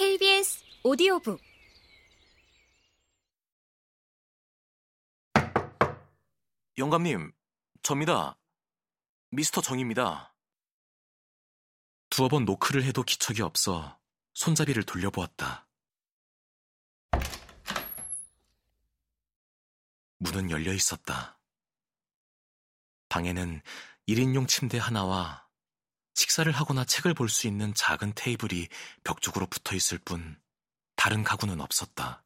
KBS 오디오북 영감님, 접니다. 미스터 정입니다. 두어 번 노크를 해도 기척이 없어 손잡이를 돌려보았다. 문은 열려 있었다. 방에는 1인용 침대 하나와 식사를 하거나 책을 볼 수 있는 작은 테이블이 벽 쪽으로 붙어 있을 뿐 다른 가구는 없었다.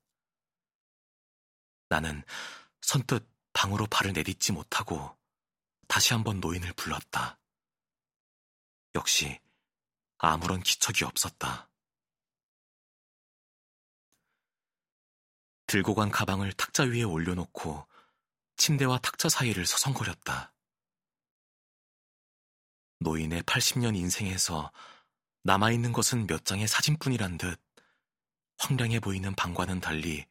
나는 선뜻 방으로 발을 내딛지 못하고 다시 한번 노인을 불렀다. 역시 아무런 기척이 없었다. 들고 간 가방을 탁자 위에 올려놓고 침대와 탁자 사이를 서성거렸다. 노인의 80년 인생에서 남아있는 것은 몇 장의 사진뿐이란 듯 황량해 보이는 방과는 달리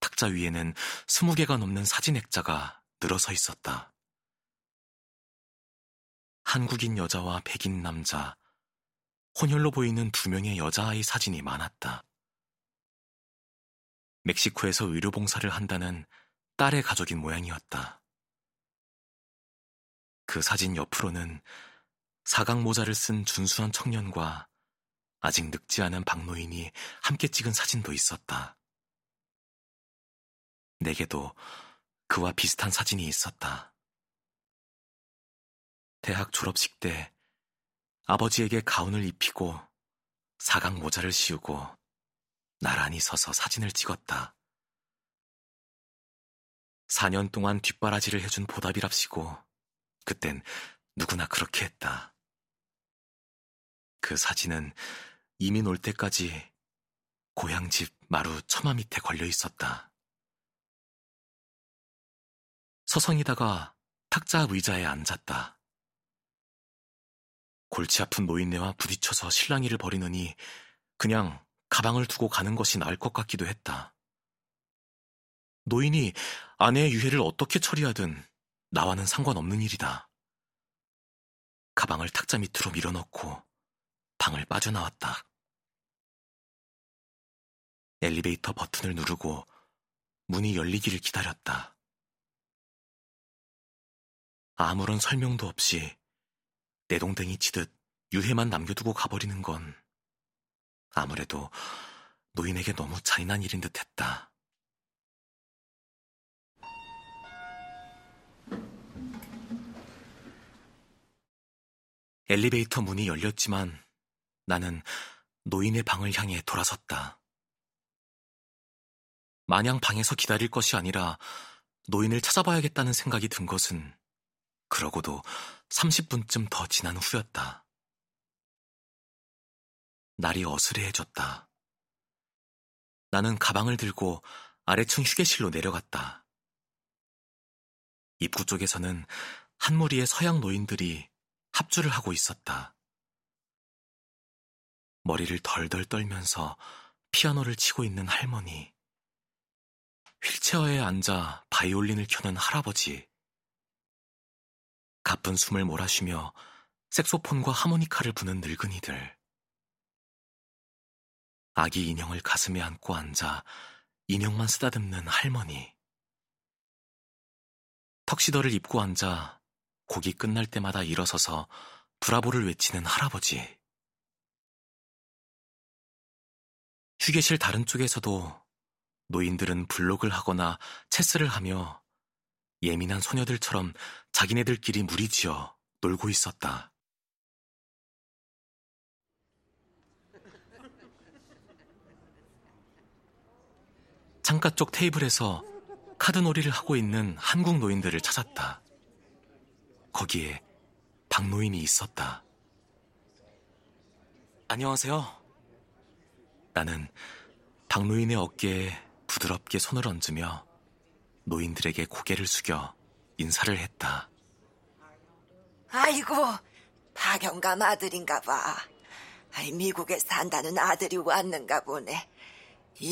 탁자 위에는 20개가 넘는 사진 액자가 늘어서 있었다. 한국인 여자와 백인 남자, 혼혈로 보이는 두 명의 여자아이 사진이 많았다. 멕시코에서 의료봉사를 한다는 딸의 가족인 모양이었다. 그 사진 옆으로는 사각 모자를 쓴 준수한 청년과 아직 늙지 않은 박노인이 함께 찍은 사진도 있었다. 내게도 그와 비슷한 사진이 있었다. 대학 졸업식 때 아버지에게 가운을 입히고 사각 모자를 씌우고 나란히 서서 사진을 찍었다. 4년 동안 뒷바라지를 해준 보답이랍시고 그땐 누구나 그렇게 했다. 그 사진은 이민 올 때까지 고향집 마루 처마 밑에 걸려 있었다. 서성이다가 탁자 의자에 앉았다. 골치 아픈 노인네와 부딪혀서 실랑이를 벌이느니 그냥 가방을 두고 가는 것이 나을 것 같기도 했다. 노인이 아내의 유해를 어떻게 처리하든 나와는 상관없는 일이다. 가방을 탁자 밑으로 밀어넣고 방을 빠져나왔다. 엘리베이터 버튼을 누르고 문이 열리기를 기다렸다. 아무런 설명도 없이 내동댕이 치듯 유해만 남겨두고 가버리는 건 아무래도 노인에게 너무 잔인한 일인 듯 했다. 엘리베이터 문이 열렸지만 나는 노인의 방을 향해 돌아섰다. 마냥 방에서 기다릴 것이 아니라 노인을 찾아봐야겠다는 생각이 든 것은 그러고도 30분쯤 더 지난 후였다. 날이 어스레해졌다. 나는 가방을 들고 아래층 휴게실로 내려갔다. 입구 쪽에서는 한 무리의 서양 노인들이 합주를 하고 있었다. 머리를 덜덜 떨면서 피아노를 치고 있는 할머니. 휠체어에 앉아 바이올린을 켜는 할아버지. 가쁜 숨을 몰아쉬며 색소폰과 하모니카를 부는 늙은이들. 아기 인형을 가슴에 안고 앉아 인형만 쓰다듬는 할머니. 턱시더를 입고 앉아 곡이 끝날 때마다 일어서서 브라보를 외치는 할아버지. 휴게실 다른 쪽에서도 노인들은 블록을 하거나 체스를 하며 예민한 소녀들처럼 자기네들끼리 무리지어 놀고 있었다. 창가 쪽 테이블에서 카드놀이를 하고 있는 한국 노인들을 찾았다. 거기에 박노인이 있었다. 안녕하세요. 나는 박노인의 어깨에 부드럽게 손을 얹으며 노인들에게 고개를 숙여 인사를 했다. 아이고, 박영감 아들인가 봐. 아이, 미국에 산다는 아들이 왔는가 보네.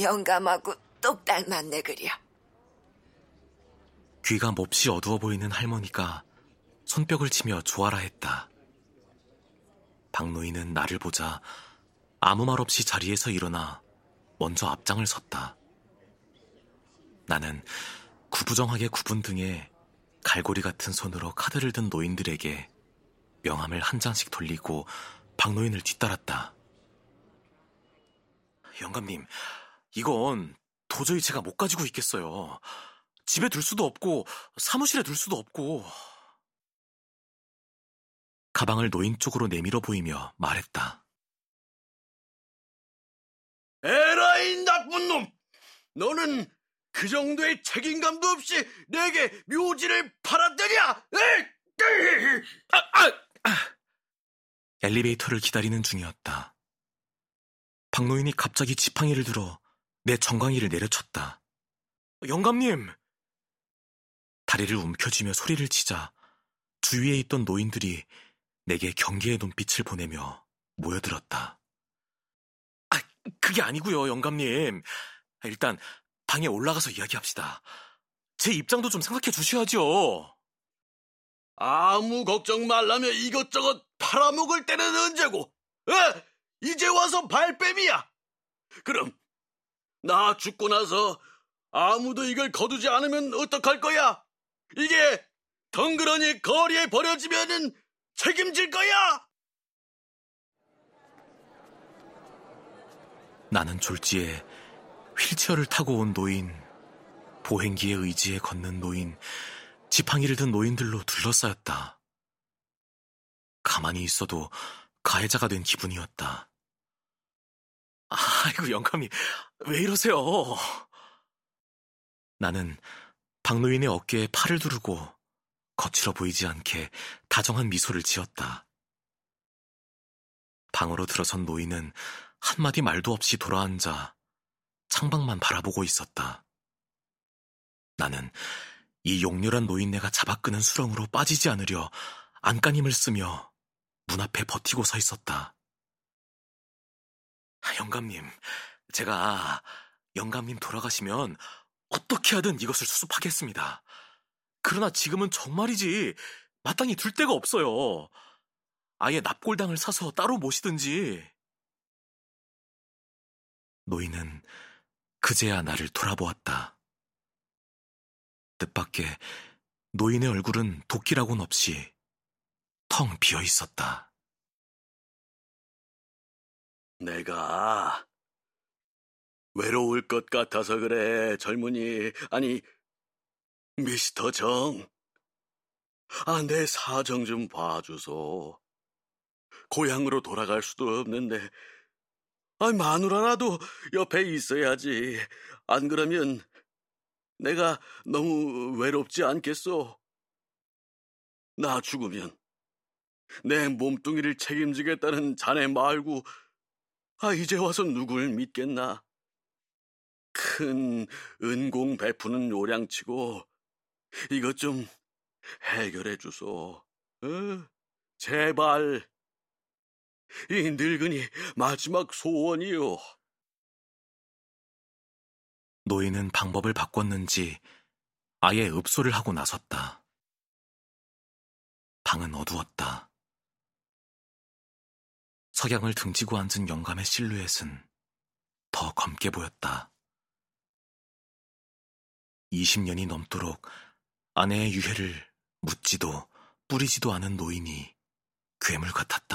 영감하고 똑 닮았네 그려. 귀가 몹시 어두워 보이는 할머니가 손뼉을 치며 조아라 했다. 박노인은 나를 보자 아무 말 없이 자리에서 일어나 먼저 앞장을 섰다. 나는 구부정하게 구분 등에 갈고리 같은 손으로 카드를 든 노인들에게 명함을 한 장씩 돌리고 박노인을 뒤따랐다. 영감님, 이건 도저히 제가 못 가지고 있겠어요. 집에 둘 수도 없고 사무실에 둘 수도 없고. 가방을 노인 쪽으로 내밀어 보이며 말했다. 나쁜 놈! 너는 그 정도의 책임감도 없이 내게 묘지를 팔았더냐? 아, 아, 아. 엘리베이터를 기다리는 중이었다. 박노인이 갑자기 지팡이를 들어 내 정강이를 내려쳤다. 영감님! 다리를 움켜쥐며 소리를 치자 주위에 있던 노인들이 내게 경계의 눈빛을 보내며 모여들었다. 아, 그게 아니고요, 영감님. 일단 방에 올라가서 이야기합시다. 제 입장도 좀 생각해 주셔야죠. 아무 걱정 말라며 이것저것 팔아먹을 때는 언제고? 에? 이제 와서 발뺌이야. 그럼 나 죽고 나서 아무도 이걸 거두지 않으면 어떡할 거야? 이게 덩그러니 거리에 버려지면은 책임질 거야! 나는 졸지에 휠체어를 타고 온 노인, 보행기의 의지에 걷는 노인, 지팡이를 든 노인들로 둘러싸였다. 가만히 있어도 가해자가 된 기분이었다. 아이고, 영감이, 왜 이러세요? 나는 박노인의 어깨에 팔을 두르고 거칠어 보이지 않게 다정한 미소를 지었다. 방으로 들어선 노인은 한마디 말도 없이 돌아앉아 창밖만 바라보고 있었다. 나는 이 용렬한 노인네가 잡아끄는 수렁으로 빠지지 않으려 안간힘을 쓰며 문 앞에 버티고 서 있었다. 영감님, 제가 영감님 돌아가시면 어떻게 하든 이것을 수습하겠습니다. 그러나 지금은 정말이지 마땅히 둘 데가 없어요. 아예 납골당을 사서 따로 모시든지. 노인은 그제야 나를 돌아보았다. 뜻밖의 노인의 얼굴은 도끼라고는 없이 텅 비어 있었다. 내가 외로울 것 같아서 그래, 젊은이. 아니, 미스터 정. 아, 내 사정 좀 봐주소. 고향으로 돌아갈 수도 없는데, 아, 마누라라도 옆에 있어야지. 안 그러면 내가 너무 외롭지 않겠소? 나 죽으면 내 몸뚱이를 책임지겠다는 자네 말고, 아, 이제 와서 누굴 믿겠나? 큰 은공 베푸는 요량치고 이것 좀 해결해 주소. 어? 제발. 이 늙은이 마지막 소원이요. 노인은 방법을 바꿨는지 아예 읍소를 하고 나섰다. 방은 어두웠다. 석양을 등지고 앉은 영감의 실루엣은 더 검게 보였다. 20년이 넘도록 아내의 유해를 묻지도 뿌리지도 않은 노인이 괴물 같았다.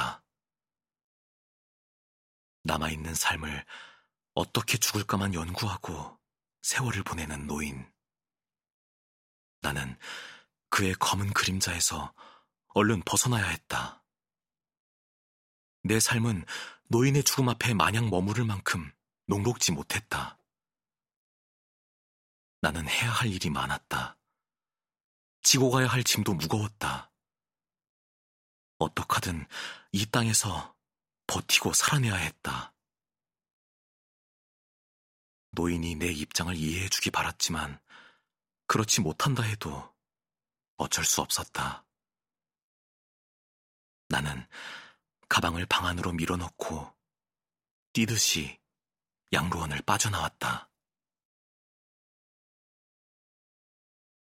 남아있는 삶을 어떻게 죽을까만 연구하고 세월을 보내는 노인. 나는 그의 검은 그림자에서 얼른 벗어나야 했다. 내 삶은 노인의 죽음 앞에 마냥 머무를 만큼 녹록지 못했다. 나는 해야 할 일이 많았다. 지고 가야 할 짐도 무거웠다. 어떡하든 이 땅에서 버티고 살아내야 했다. 노인이 내 입장을 이해해 주기 바랐지만 그렇지 못한다 해도 어쩔 수 없었다. 나는 가방을 방 안으로 밀어넣고 뛰듯이 양로원을 빠져나왔다.